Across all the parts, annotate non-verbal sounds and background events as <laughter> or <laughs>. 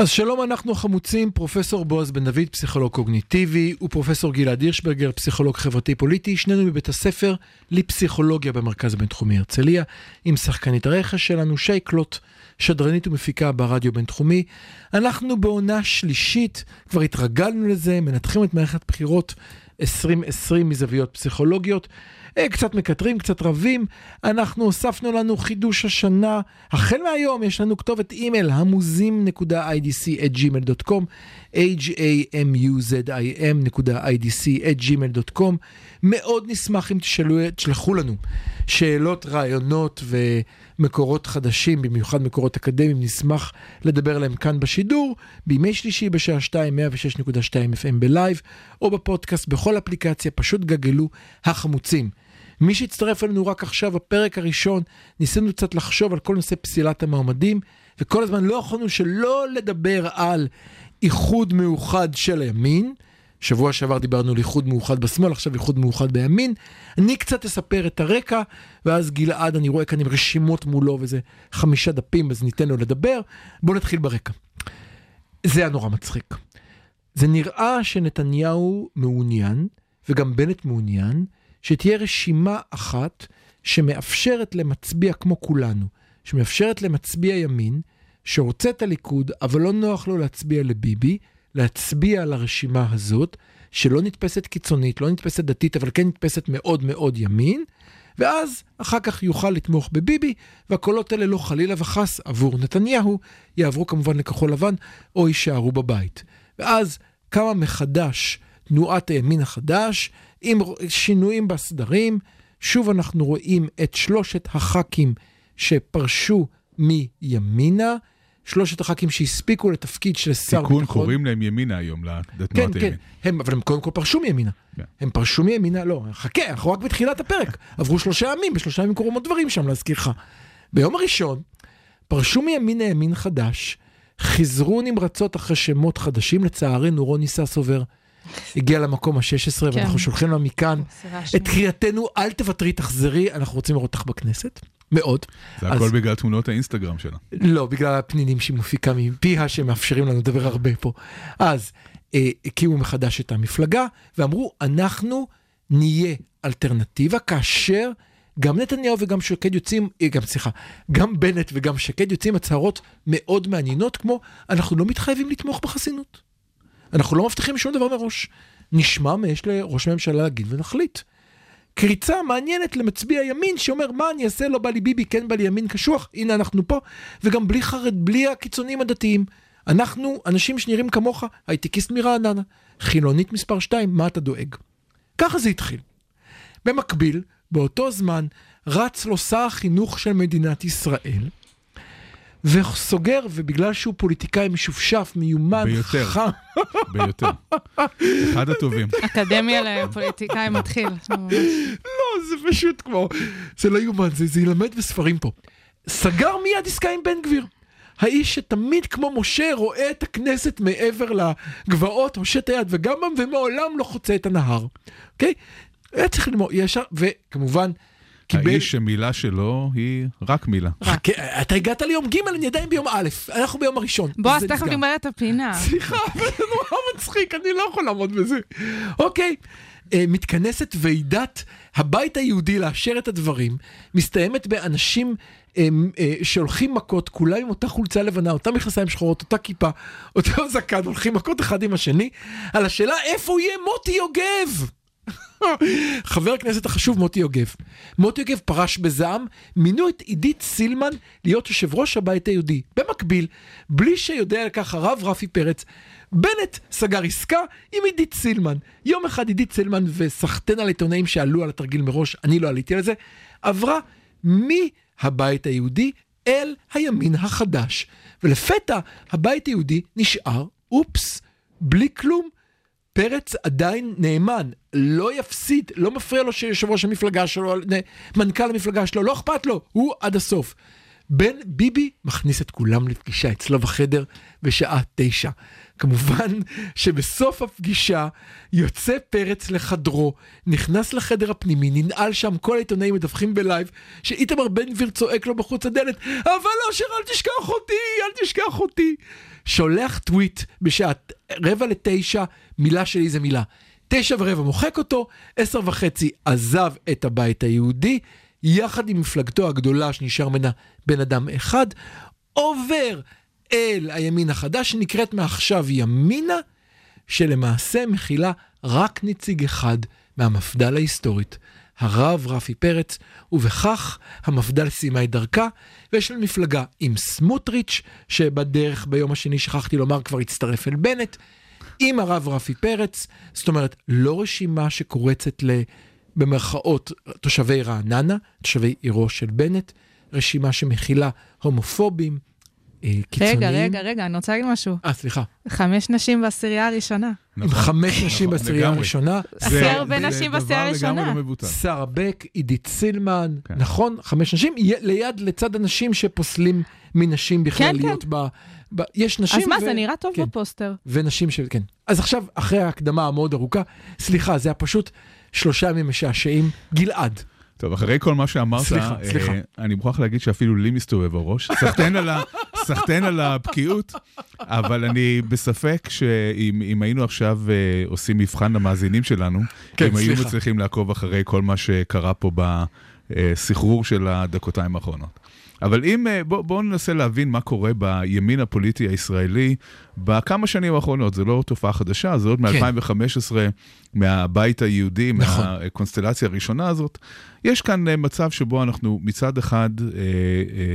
אז שלום, אנחנו החמוצים, פרופסור בועז בן דוד, פסיכולוג קוגניטיבי, ופרופסור גלעד הירשברגר, פסיכולוג חברתי-פוליטי, שנינו מבית הספר לפסיכולוגיה במרכז הבינתחומי הרצליה, עם שחקנית הרכש שלנו, שייקלוט, שדרנית ומפיקה ברדיו בינתחומי. אנחנו בעונה שלישית, כבר התרגלנו לזה, מנתחים את מערכת בחירות 2020 מזוויות פסיכולוגיות. אה, קצת מקטרים, קצת רבים. אנחנו הוספנו לנו חידוש השנה. החל מהיום יש לנו כתובת אימייל, hamuzim.idc@gmail.com, h-a-m-u-z-i-m.idc@gmail.com. מאוד נשמח אם תשלחו לנו שאלות, רעיונות ומקורות חדשים, במיוחד מקורות אקדמיים, נשמח לדבר עליהם כאן בשידור, בימי שלישי בשעה 2, 106.2 FM ב live, או בפודקאסט בכל אפליקציה, פשוט גגלו החמוצים. מי שהצטרף אלינו רק עכשיו, הפרק הראשון, ניסינו קצת לחשוב על כל נושא פסילת המועמדים, וכל הזמן לא יכולנו שלא לדבר על איחוד מאוחד של הימין. שבוע שעבר דיברנו על איחוד מאוחד בשמאל, עכשיו איחוד מאוחד בימין. אני קצת אספר את הרקע, ואז גלעד, אני רואה כאן עם רשימות מולו וזה חמישה דפים, אז ניתן לו לדבר. בואו נתחיל ברקע. זה היה נורא מצחיק. זה נראה שנתניהו מעוניין, וגם בנט מעוניין, שתהיה רשימה אחת שמאפשרת למצביע כמו כולנו, שמאפשרת למצביע ימין, שרוצה את הליכוד, אבל לא נוח לו להצביע לביבי, להצביע על הרשימה הזאת, שלא נתפסת קיצונית, לא נתפסת דתית, אבל כן נתפסת מאוד מאוד ימין, ואז אחר כך יוכל לתמוך בביבי, והקולות האלה לא חלילה וחס עבור נתניהו, יעברו כמובן לכחול לבן, או יישארו בבית. ואז קמה מחדש תנועת הימין החדש, עם שינויים בסדרים. שוב אנחנו רואים את שלושת הח"כים שפרשו מימינה, שלושת הח"כים שהספיקו לתפקיד של שר ביטחון. תיקון קוראים להם ימינה היום, לתנועת כן, הימין. כן, הם, אבל הם קודם כל פרשו מימינה. כן. הם פרשו מימינה, לא, חכה, אנחנו רק בתחילת הפרק. עברו שלושה ימים, בשלושה ימים קורים עוד דברים שם, להזכירך. ביום הראשון, פרשו מימינה ימין חדש, חזרו נמרצות אחרי שמות חדשים, לצערנו רוני ססובר הגיע למקום ה-16, כן. ואנחנו שולחים לה מכאן. את קריאתנו, אל תוותרי, תחזרי, אנחנו רוצים לראות אותך בכנסת. מאוד. זה אז- הכל בגלל תמונות האינסטגרם שלה. לא, בגלל הפנינים שהיא מפיקה מפיה, שמאפשרים לנו לדבר הרבה פה. אז אה, הקימו מחדש את המפלגה, ואמרו, אנחנו נהיה אלטרנטיבה, כאשר גם נתניהו וגם שקד יוצאים, אה, גם סליחה, גם בנט וגם שקד יוצאים הצהרות מאוד מעניינות, כמו, אנחנו לא מתחייבים לתמוך בחסינות. אנחנו לא מבטיחים שום דבר מראש. נשמע מה יש לראש הממשלה להגיד ונחליט. קריצה מעניינת למצביע ימין שאומר מה אני אעשה לא בא לי ביבי כן בא לי ימין קשוח הנה אנחנו פה וגם בלי חרד בלי הקיצוניים הדתיים. אנחנו אנשים שנראים כמוך הייטקיסט מרעננה חילונית מספר 2 מה אתה דואג. ככה זה התחיל. במקביל באותו זמן רץ לו שר החינוך של מדינת ישראל וסוגר ובגלל שהוא פוליטיקאי משופשף מיומן ביותר. חכם ביותר. אחד הטובים. אקדמיה לפוליטיקאים מתחיל. לא, זה פשוט כמו, זה לא יאומן, זה, זה ילמד בספרים פה. סגר מיד עסקה עם בן גביר. האיש שתמיד כמו משה רואה את הכנסת מעבר לגבעות, הושט היד וגם ומעולם לא חוצה את הנהר. אוקיי? היה צריך ללמוד, ישר, וכמובן, קיבל... האיש שמילה שלו היא רק מילה. חכה, אתה הגעת ליום ג', אני עדיין ביום א', אנחנו ביום הראשון. בועז, זה תכף. נגמר את הפינה. <laughs> סליחה, אבל זה נורא מצחיק, אני לא יכול לעמוד בזה. אוקיי, אה, מתכנסת ועידת הבית היהודי לאשר את הדברים, מסתיימת באנשים אה, אה, שהולכים מכות, כולם עם אותה חולצה לבנה, אותם מכנסיים שחורות, אותה כיפה, אותו זקן, הולכים מכות אחד עם השני, על השאלה איפה יהיה מוטי יוגב. חבר הכנסת החשוב מוטי יוגב. מוטי יוגב פרש בזעם, מינו את עידית סילמן להיות יושב ראש הבית היהודי. במקביל, בלי שיודע על כך הרב רפי פרץ, בנט סגר עסקה עם עידית סילמן. יום אחד עידית סילמן וסחטיין על עיתונאים שעלו על התרגיל מראש, אני לא עליתי על זה, עברה מהבית היהודי אל הימין החדש. ולפתע הבית היהודי נשאר, אופס, בלי כלום. פרץ עדיין נאמן, לא יפסיד, לא מפריע לו שיושב ראש המפלגה שלו, מנכ"ל המפלגה שלו, לא אכפת לו, הוא עד הסוף. בן ביבי מכניס את כולם לפגישה אצלו בחדר בשעה תשע. כמובן שבסוף הפגישה יוצא פרץ לחדרו, נכנס לחדר הפנימי, ננעל שם, כל העיתונאים מדווחים ב live, שאיתמר בן גביר צועק לו בחוץ הדלת, אבל אושר אל תשכח אותי, אל תשכח אותי. שולח טוויט בשעה רבע לתשע, מילה שלי זה מילה. תשע ורבע מוחק אותו, עשר וחצי עזב את הבית היהודי, יחד עם מפלגתו הגדולה שנשאר ממנה בן אדם אחד, עובר אל הימין החדש שנקראת מעכשיו ימינה, שלמעשה מכילה רק נציג אחד מהמפד"ל ההיסטורית, הרב רפי פרץ, ובכך המפד"ל סיימה את דרכה, ויש לנו מפלגה עם סמוטריץ', שבדרך ביום השני, שכחתי לומר, כבר הצטרף אל בנט, עם הרב רפי פרץ, זאת אומרת, לא רשימה שקורצת ל... במרכאות תושבי רעננה, תושבי עירו של בנט, רשימה שמכילה הומופובים, אה, קיצוניים. רגע, רגע, רגע, אני רוצה להגיד משהו. אה, סליחה. חמש נשים בעשירייה הראשונה. עם חמש נשים נכון, בעשירייה לגמרי. הראשונה. הכי הרבה נשים בעשירייה הראשונה. לגמרי לא מבוטל. שרה בק, עידית סילמן, כן. נכון? חמש נשים, ליד, לצד אנשים שפוסלים מנשים בכלל כן, כן. להיות ב... יש נשים אז מה, ו- זה נראה טוב כן. בפוסטר. ונשים של... כן. אז עכשיו, אחרי ההקדמה המאוד ארוכה, סליחה, זה היה פשוט שלושה ימים משעשעים. גלעד, טוב, אחרי כל מה שאמרת, סליחה, אה, סליחה. אני מוכרח להגיד שאפילו לי מסתובב הראש. סחטיין על, ה- <laughs> על הבקיאות, אבל אני בספק שאם אם היינו עכשיו אה, עושים מבחן למאזינים שלנו, כן, אם היו סליחה. מצליחים לעקוב אחרי כל מה שקרה פה בסחרור של הדקותיים האחרונות. אבל אם, אה, בואו בוא ננסה להבין מה קורה בימין הפוליטי הישראלי בכמה שנים האחרונות. זו לא תופעה חדשה, זה עוד כן. מ-2015, מהבית היהודי, נכון. מהקונסטלציה הראשונה הזאת. יש כאן אה, מצב שבו אנחנו מצד אחד, אה, אה,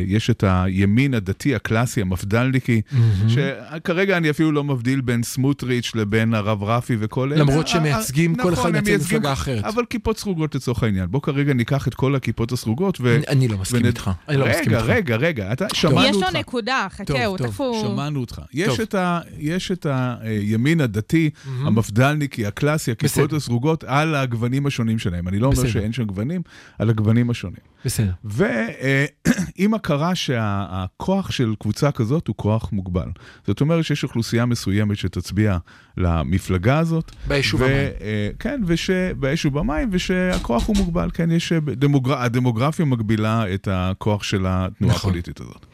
יש את הימין הדתי הקלאסי, המפד"לניקי, שכרגע אני אפילו לא מבדיל בין סמוטריץ' לבין הרב רפי וכל אלה. למרות שמייצגים, כל נכון, אחד מייצג מפלגה אחרת. אבל כיפות סרוגות לצורך העניין. בוא כרגע ניקח את כל הכיפות הסרוגות ו... אני- אני לא מסכים ונד- איתך. אני לא מסכים רגע, איתך. רגע, רגע, אתה, שמענו יש אותך. לו נקודה, חכה, הוא הוא... שמענו אותך. יש טוב. את, ה, יש את הימין הדתי, המפד"לניקי, הקלאסי, הכיפות. הסרוגות, על הגוונים השונים שלהם. אני לא אומר בסדר. שאין שם גוונים, על הגוונים השונים. בסדר. ועם הכרה שהכוח של קבוצה כזאת הוא כוח מוגבל. זאת אומרת שיש אוכלוסייה מסוימת שתצביע למפלגה הזאת. ביישוב ו- המים. אה, כן, וש... באש ובמים, ושהכוח הוא מוגבל, כן, יש... אה, דמוגר... הדמוגרפיה מגבילה את הכוח של התנועה נכון. הפוליטית הזאת.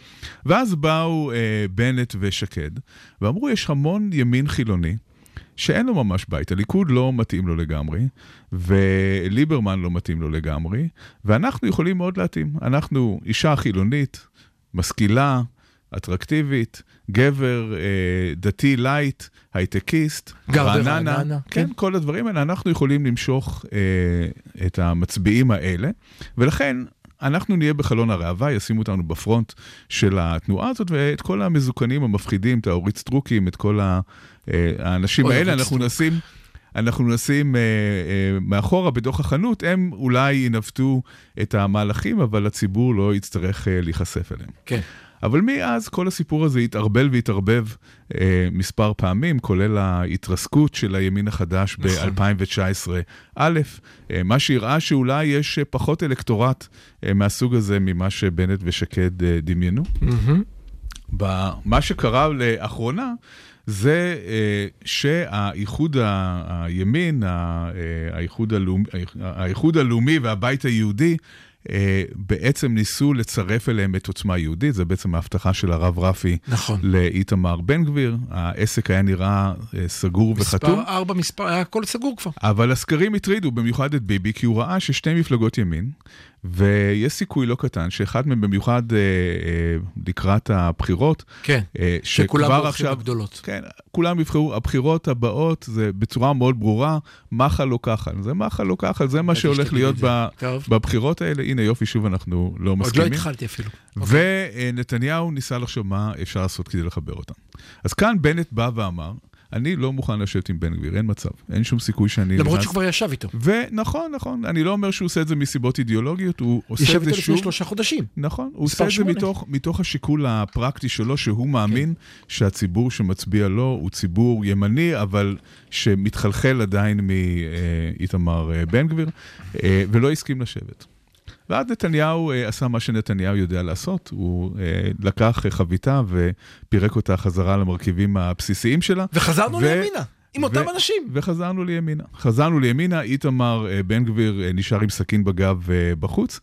ואז באו אה, בנט ושקד, ואמרו, יש המון ימין חילוני. שאין לו ממש בית, הליכוד לא מתאים לו לגמרי, וליברמן לא מתאים לו לגמרי, ואנחנו יכולים מאוד להתאים. אנחנו אישה חילונית, משכילה, אטרקטיבית, גבר אה, דתי לייט, הייטקיסט, גר ברעננה, כן, כן. כל הדברים האלה, אנחנו יכולים למשוך אה, את המצביעים האלה, ולכן אנחנו נהיה בחלון הראווה, ישימו אותנו ב front של התנועה הזאת, ואת כל המזוקנים המפחידים, את האורית סטרוקים, את כל אה, האנשים האלה, אנחנו נשים... אנחנו נשים אה, אה, מאחורה בתוך החנות, הם אולי ינווטו את המהלכים, אבל הציבור לא יצטרך אה, להיחשף אליהם. כן. אבל מאז כל הסיפור הזה התערבל והתערבב אה, מספר פעמים, כולל ההתרסקות של הימין החדש נכון. ב-2019. א', אה, מה שהראה שאולי יש אה, פחות אלקטורט אה, מהסוג הזה ממה שבנט ושקד אה, דמיינו. מה שקרה לאחרונה זה אה, שהאיחוד ה- הימין, ה- אה, האיחוד הלאומי, האיחוד הלאומי והבית היהודי, בעצם ניסו לצרף אליהם את עוצמה יהודית, זה בעצם ההבטחה של הרב רפי נכון. לאיתמר בן גביר. העסק היה נראה אה, סגור וחתום. מספר ארבע, מספר, היה הכל סגור כבר. אבל הסקרים הטרידו במיוחד את ביבי, כי הוא ראה ששתי מפלגות ימין, ויש סיכוי לא קטן שאחד מהם במיוחד אה, אה, לקראת הבחירות, כן. אה, שכולם שכבר עכשיו, לגדולות. כן, כולם יבחרו, הבחירות הבאות זה בצורה מאוד ברורה, מחל לא כחל. זה מחל לא כחל, זה מה שהולך להיות. ב. בבחירות האלה. הנה יופי, שוב אנחנו לא עוד לא מסכימים. התחלתי אפילו. אוקיי. ונתניהו ניסה לחשוב מה אפשר לעשות כדי לחבר אותם. אז כאן בנט בא ואמר, אני לא מוכן לשבת עם בן גביר, אין מצב. אין שום סיכוי שאני... למרות נכנס- שהוא כבר ישב איתו. ונכון, נכון, אני לא אומר שהוא עושה את זה מסיבות אידיאולוגיות, הוא עושה ישב את זה איתו לפני שוב... שלושה חודשים. נכון, הוא עושה את זה. מתוך, מתוך השיקול הפרקטי שלו, שהוא מאמין שהציבור שמצביע לו הוא ציבור ימני, אבל שמתחלחל עדיין מאיתמר אה, בן גביר, אה, ולא הסכים לשבת. ואז נתניהו אה, עשה מה שנתניהו יודע לעשות, הוא אה, לקח חביתה ופירק אותה חזרה למרכיבים הבסיסיים שלה. וחזרנו ו- לימינה, עם אותם ו- אנשים. וחזרנו לימינה. חזרנו לימינה, איתמר אה, בן גביר נשאר עם סכין בגב בחוץ.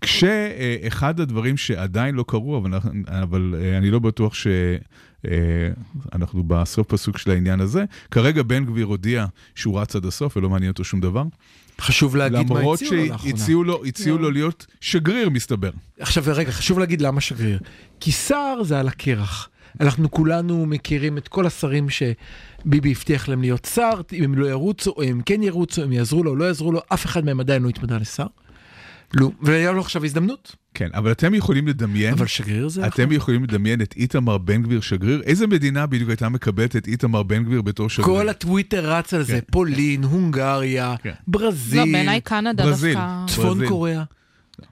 כשאחד הדברים שעדיין לא קרו, אבל, אבל אני לא בטוח ש... אה, אנחנו בסוף פסוק של העניין הזה. כרגע בן גביר הודיע שהוא רץ עד הסוף ולא מעניין אותו שום דבר. חשוב להגיד מה למרות הציעו לו לאחרונה. שהציעו לו, הציעו לו להיות שגריר, מסתבר. עכשיו רגע, חשוב להגיד למה שגריר. כי שר זה על הקרח. אנחנו כולנו מכירים את כל השרים שביבי הבטיח להם להיות שר, אם הם לא ירוצו, או אם כן ירוצו, אם יעזרו לו או לא יעזרו לו, אף אחד מהם עדיין לא התמנה לשר. לא, והיה לו עכשיו הזדמנות, כן, אבל אתם יכולים לדמיין... אבל שגריר זה... אתם יכולים לדמיין את איתמר בן גביר שגריר? איזה מדינה בדיוק הייתה מקבלת את איתמר בן גביר בתור שגריר? כל הטוויטר רץ על זה, כן. פולין, הונגריה, כן. ברזיל, לא, בעיניי קנדה ברזיל. דווקא... צפון ברזיל. קוריאה.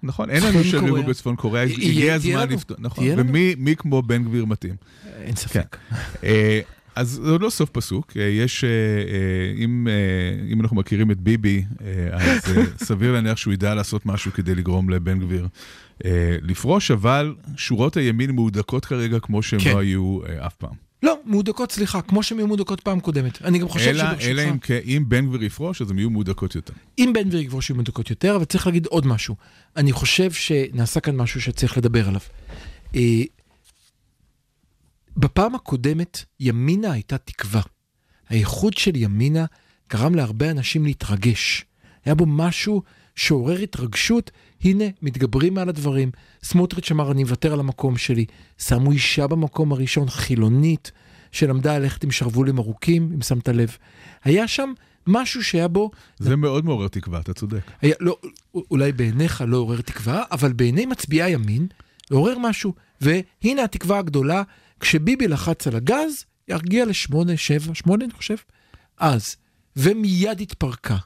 נכון, אין לנו קוריאה. בצפון קוריאה, הגיע הזמן לפתור, נכון. ומי מי כמו בן גביר מתאים. אין ספק. אז זה עוד לא סוף פסוק, אה, יש, אה, אה, אם, אם אנחנו מכירים את ביבי, אז <laughs> סביר להניח שהוא ידע לעשות משהו כדי לגרום לבן גביר לפרוש, אבל שורות הימין מהודקות כרגע כמו שהן כן. לא היו אף פעם. לא, מהודקות, סליחה, כמו שהן היו מהודקות פעם קודמת. אני גם חושב אלא, אלא שברשותך, אם, כן- אם בן גביר יפרוש, אז הן יהיו מהודקות יותר. אם בן גביר יגבור שיהיו מהודקות יותר, אבל צריך להגיד עוד משהו. אני חושב שנעשה כאן משהו שצריך לדבר עליו. בפעם הקודמת, ימינה הייתה תקווה. האיחוד של ימינה גרם להרבה אנשים להתרגש. היה בו משהו שעורר התרגשות, הנה, מתגברים מעל הדברים. סמוטריץ' אמר, אני אוותר על המקום שלי. שמו אישה במקום הראשון, חילונית, שלמדה ללכת עם שרוולים ארוכים, אם שמת לב. היה שם משהו שהיה בו, זה מאוד מעורר תקווה, אתה צודק. היה, לא, אולי בעיניך לא עורר תקווה, אבל בעיני מצביעי הימין עורר משהו. והנה התקווה הגדולה, כשביבי לחץ על הגז, ירגיע לשמונה, שבע, שמונה אני חושב, אז, ומיד התפרקה.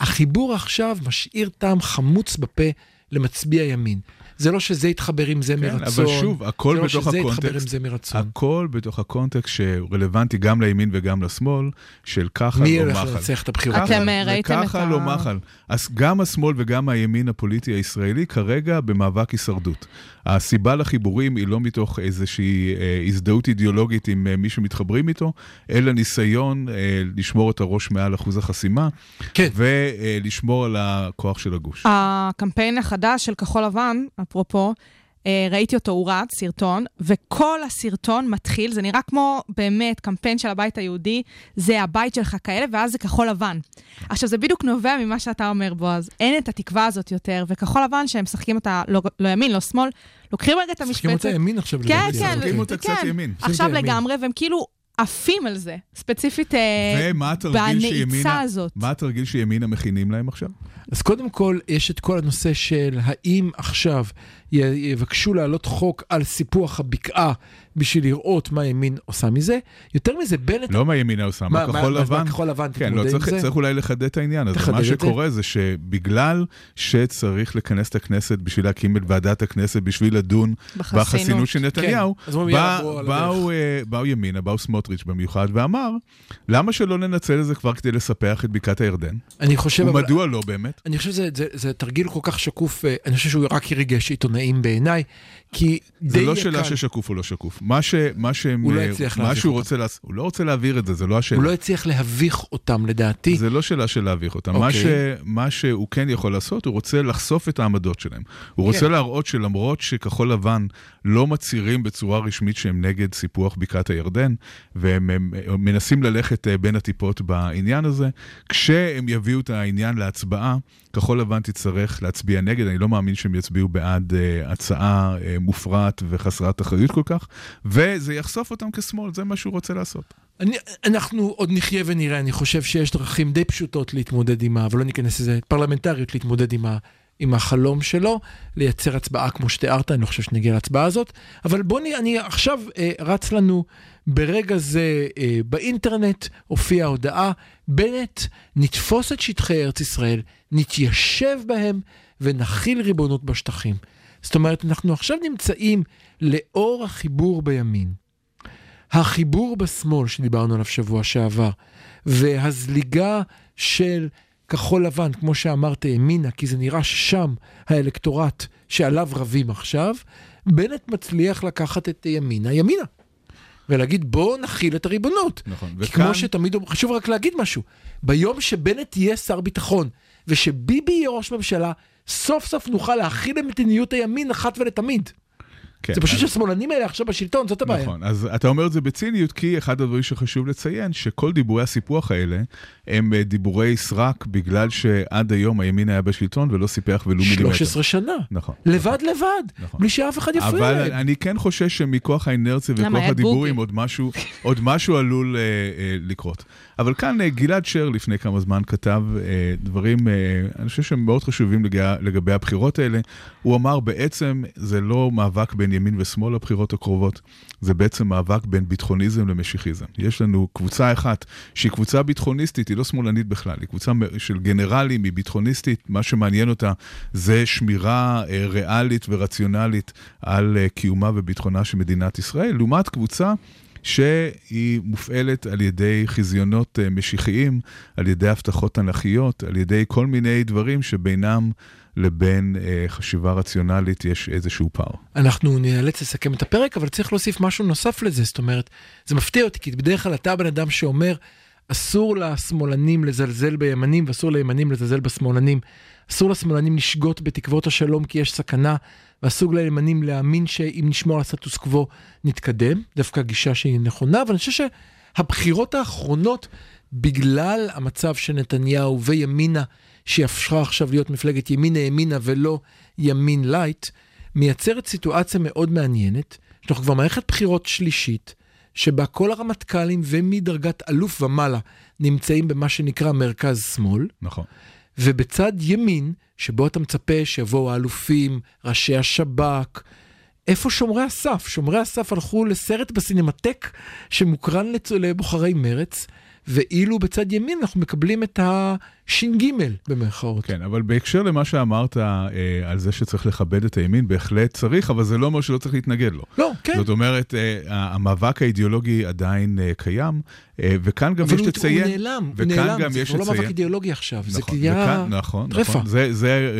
החיבור עכשיו משאיר טעם חמוץ בפה למצביע ימין. זה לא שזה יתחבר עם זה כן, מרצון, אבל שוב, הכל זה לא בתוך שזה יתחבר עם הקונטקסט. זה מרצון. הכל בתוך הקונטקסט שרלוונטי גם לימין וגם לשמאל, של ככה מי לא הולך מחל. לנצח את הבחירות? ככה- אתם, אה, ראיתם את לא ה- מחל. אז גם השמאל וגם הימין הפוליטי הישראלי כרגע במאבק הישרדות. הסיבה לחיבורים היא לא מתוך איזושהי אה, הזדהות אידיאולוגית עם אה, מי שמתחברים איתו, אלא ניסיון לשמור את הראש מעל אחוז החסימה, כן. ולשמור על הכוח של הגוש. הקמפיין החדש של כחול לבן, אפרופו, אה, ראיתי אותו, הוא רץ, סרטון, וכל הסרטון מתחיל, זה נראה כמו באמת קמפיין של הבית היהודי, זה הבית שלך כאלה, ואז זה כחול לבן. עכשיו, זה בדיוק נובע ממה שאתה אומר, בועז. אין את התקווה הזאת יותר, וכחול לבן, שהם משחקים אותה לא, לא ימין, לא שמאל, לוקחים רגע את משחקים המשבצת. אותה ימין עכשיו. כן. כן, משחקים אותה קצת כן. ימין. עכשיו. לגמרי, והם כאילו עפים על זה. ספציפית אה, ומה בנעיצה הזאת. מה התרגיל שימינה מכינים להם עכשיו? אז קודם כל, יש את כל הנושא של האם עכשיו יבקשו להעלות חוק על סיפוח הבקעה בשביל לראות מה ימין עושה מזה. יותר מזה, בנט... לא מה ימינה עושה, מה מה- כחול מה- לבן? מה כחול לבן, כן, תתמודד לא, עם צריך, זה? צריך אולי לחדד את העניין. תחדד מה את זה. שקורה זה שבגלל שצריך לכנס את הכנסת בשביל להקים את ועדת הכנסת, בשביל לדון בחסינות. בחסינות של נתניהו, כן, אז אומרים, בא, על באו, אה, באו ימינה, באו סמוטריץ' במיוחד, ואמר, למה שלא ננצל את זה כבר כדי לספח את בקעת הירדן? אני חושב... אבל- ומדוע לא באמת? אני חושב שזה זה, זה תרגיל כל כך שקוף, אה, אני חושב שהוא רק ריגש עיתונאים בעיניי, כי די זה לא. שאלה ששקוף או לא שקוף. מה, ש, מה, שהם, הוא לא יצליח מה להביך אותם. רוצה לעשות, הוא לא רוצה להעביר את זה, זה לא השאלה. הוא לא הצליח להביך אותם לדעתי. זה לא שאלה של להביך אותם. מה, אוקיי. ש, מה שהוא כן יכול לעשות, הוא רוצה לחשוף את העמדות שלהם. הוא רוצה כן. להראות שלמרות שכחול לבן לא מצהירים בצורה רשמית שהם נגד סיפוח בקעת הירדן, והם הם, הם מנסים ללכת אה, בין הטיפות בעניין הזה, כשהם יביאו את העניין להצבעה, כחול לבן תצטרך להצביע נגד, אני לא מאמין שהם יצביעו בעד אה, הצעה אה, מופרעת וחסרת אחריות כל כך, וזה יחשוף אותם כשמאל, זה מה שהוא רוצה לעשות. אני, אנחנו עוד נחיה ונראה, אני חושב שיש דרכים די פשוטות להתמודד עם ה... אבל לא ניכנס לזה, פרלמנטריות להתמודד עם עם החלום שלו לייצר הצבעה כמו שתיארת, אני לא חושב שנגיע להצבעה הזאת, אבל בוא נראה, אני עכשיו אה, רץ לנו ברגע זה אה, באינטרנט, הופיעה הודעה, בנט, נתפוס את שטחי ארץ ישראל, נתיישב בהם ונכיל ריבונות בשטחים. זאת אומרת, אנחנו עכשיו נמצאים לאור החיבור בימין, החיבור בשמאל שדיברנו עליו שבוע שעבר, והזליגה של כחול לבן, כמו שאמרת, ימינה, כי זה נראה ששם האלקטורט שעליו רבים עכשיו, בנט מצליח לקחת את ימינה, ימינה. ולהגיד בואו נכיל את הריבונות. נכון, כי וכאן- כמו שתמיד, אומרים- חשוב רק להגיד משהו, ביום שבנט יהיה שר ביטחון, ושביבי יהיה ראש ממשלה, סוף סוף נוכל להכיל את מדיניות הימין אחת ולתמיד. כן, זה פשוט אז- שהשמאלנים האלה עכשיו בשלטון, זאת הבעיה. נכון, אז אתה אומר את זה בציניות, כי אחד הדברים שחשוב לציין, שכל דיבורי הסיפוח האלה הם אה, דיבורי סרק, בגלל שעד היום הימין היה בשלטון ולא סיפח ולו מילימטר. 13 שנה. נכון. לבד לבד, נכון. בלי שאף אחד יפריע אבל להם. אני כן חושש שמכוח האינרציה וכוח הדיבורים. עוד משהו, עוד משהו עלול אה, אה, לקרות. אבל כאן אה, גלעד שר לפני כמה זמן כתב אה, דברים, אה, אני חושב שהם מאוד חשובים לגבי, לגבי הבחירות האלה. הוא אמר בעצם זה לא מאבק בין ימין ושמאל הבחירות הקרובות, זה בעצם מאבק בין ביטחוניזם למשיחיזם. יש לנו קבוצה אחת שהיא קבוצה ביטחוניסטית, היא לא שמאלנית בכלל, היא קבוצה של גנרלים, היא ביטחוניסטית, מה שמעניין אותה זה שמירה אה, ריאלית ורציונלית על אה, קיומה וביטחונה של מדינת ישראל, לעומת קבוצה שהיא מופעלת על ידי חזיונות אה, משיחיים, על ידי הבטחות תנכיות, על ידי כל מיני דברים שבינם לבין אה, חשיבה רציונלית יש איזשהו פער. אנחנו נאלץ לסכם את הפרק, אבל צריך להוסיף משהו נוסף לזה. זאת אומרת, זה מפתיע אותי, כי בדרך כלל אתה הבן אדם שאומר, אסור לשמאלנים לזלזל בימנים ואסור לימנים לזלזל בשמאלנים. אסור לשמאלנים לשגות בתקוות השלום כי יש סכנה, ואסור לימנים להאמין שאם נשמור על הסטטוס קוו נתקדם. דווקא גישה שהיא נכונה, אבל אני חושב שהבחירות האחרונות, בגלל המצב של נתניהו וימינה, שהפכה עכשיו להיות מפלגת ימינה ימינה ולא ימין לייט, מייצרת סיטואציה מאוד מעניינת. לנו כבר מערכת בחירות שלישית, שבה כל הרמטכ"לים ומדרגת אלוף ומעלה נמצאים במה שנקרא מרכז שמאל, נכון. ובצד ימין, שבו אתה מצפה שיבואו האלופים, ראשי השב"כ, איפה שומרי הסף? שומרי הסף הלכו לסרט בסינמטק שמוקרן לבוחרי מרץ, ואילו בצד ימין אנחנו מקבלים את הש"ג במרכאות. כן, אבל בהקשר למה שאמרת אה, על זה שצריך לכבד את הימין, בהחלט צריך, אבל זה לא אומר שלא צריך להתנגד לו. לא, כן. זאת אומרת, אה, המאבק האידיאולוגי עדיין אה, קיים, אה, וכאן גם אבל יש הוא, לציין... הוא נעלם, הוא נעלם, זה כבר לא מאבק אידיאולוגי עכשיו, זה נכון, קריאה וכאן- נכון, טרפה. נכון. זה, זה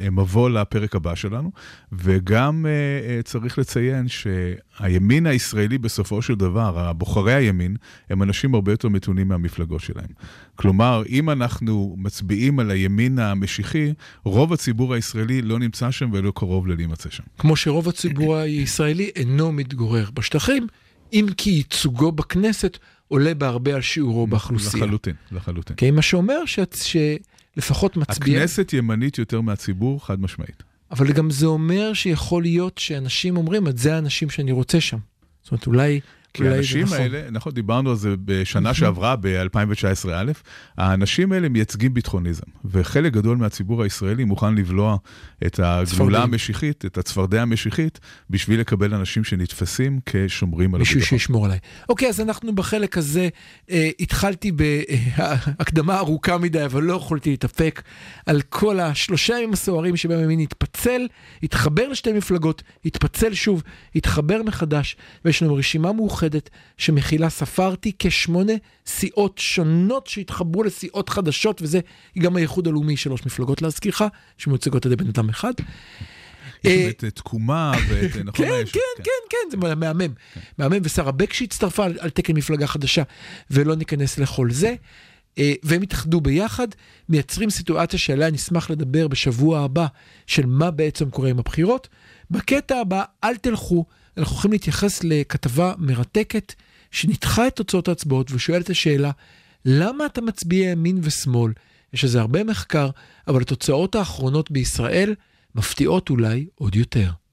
אה, מבוא לפרק הבא שלנו, וגם אה, אה, צריך לציין שהימין הישראלי בסופו של דבר, בוחרי הימין, הם אנשים הרבה יותר מתונים מהמפלגות שלהם. כלומר, אם אנחנו מצביעים על הימין המשיחי, רוב הציבור הישראלי לא נמצא שם ולא קרוב ללהימצא שם. כמו שרוב הציבור הישראלי אינו מתגורר בשטחים, אם כי ייצוגו בכנסת עולה בהרבה על שיעורו באוכלוסייה. לחלוטין, לחלוטין. כן, מה שאומר שאת- שלפחות מצביע... הכנסת ימנית יותר מהציבור, חד משמעית. אבל גם זה אומר שיכול להיות שאנשים אומרים, את זה האנשים שאני רוצה שם. זאת אומרת, אולי, כי האנשים נכון. האלה, נכון, דיברנו על זה בשנה שעברה, ב-2019 א', האנשים האלה מייצגים ביטחוניזם, וחלק גדול מהציבור הישראלי מוכן לבלוע את הגלולה צפרדעים. המשיחית, את הצפרדע המשיחית, בשביל לקבל אנשים שנתפסים כשומרים על מישהו הביטחון. שישמור עליי. אוקיי, אז אנחנו בחלק הזה, אה, התחלתי בהקדמה ארוכה מדי, אבל לא יכולתי להתאפק על כל השלושה ימים הסוערים שבהם הימין התפצל, התחבר לשתי מפלגות, התפצל שוב, התחבר מחדש, ויש לנו רשימה מאוחדת שמכילה, ספרתי, כשמונה סיעות שונות שהתחברו לסיעות חדשות, וזה גם האיחוד הלאומי, שלוש מפלגות להזכירך, שמיוצגות על ידי בן אדם אחד. יש אה, את תקומה ואת, נכון? כן, כן, כן, כן, זה מהמם. מהמם, ושרה בק שהצטרפה על, תקן מפלגה חדשה, ולא ניכנס לכל זה. אה, והם התאחדו ביחד, מייצרים סיטואציה שעליה נשמח לדבר בשבוע הבא, של מה בעצם קורה עם הבחירות. בקטע הבא, אל תלכו, אנחנו הולכים להתייחס לכתבה מרתקת, שניתחה את תוצאות ההצבעות ושואלת את השאלה, למה אתה מצביע ימין ושמאל? יש לזה הרבה מחקר, אבל התוצאות האחרונות בישראל מפתיעות אולי עוד יותר.